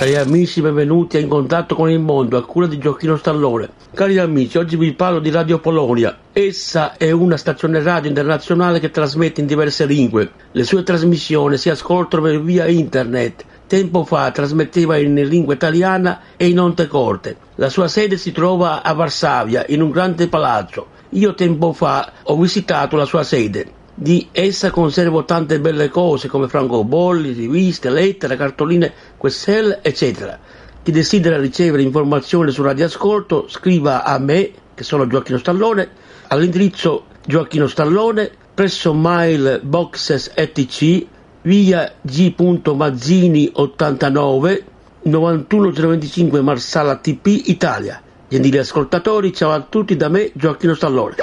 Cari amici, benvenuti a In contatto con il mondo, a cura di Giochino Stallone. Cari amici, oggi vi parlo di Radio Polonia. Essa è una stazione radio internazionale che trasmette in diverse lingue. Le sue trasmissioni si ascoltano via internet. Tempo fa trasmetteva in lingua italiana e in onde corte. La sua sede si trova a Varsavia, in un grande palazzo. Io tempo fa ho visitato la sua sede. Di essa conservo tante belle cose come francobolli, riviste, lettere, cartoline, questelle, eccetera. Chi desidera ricevere informazioni su radioascolto scriva a me, che sono Gioacchino Stallone, all'indirizzo Gioacchino Stallone, presso Mail ETC, via G. Mazzini 89, 91025 Marsala TP, Italia. Gentili ascoltatori, ciao a tutti da me, Gioacchino Stallone.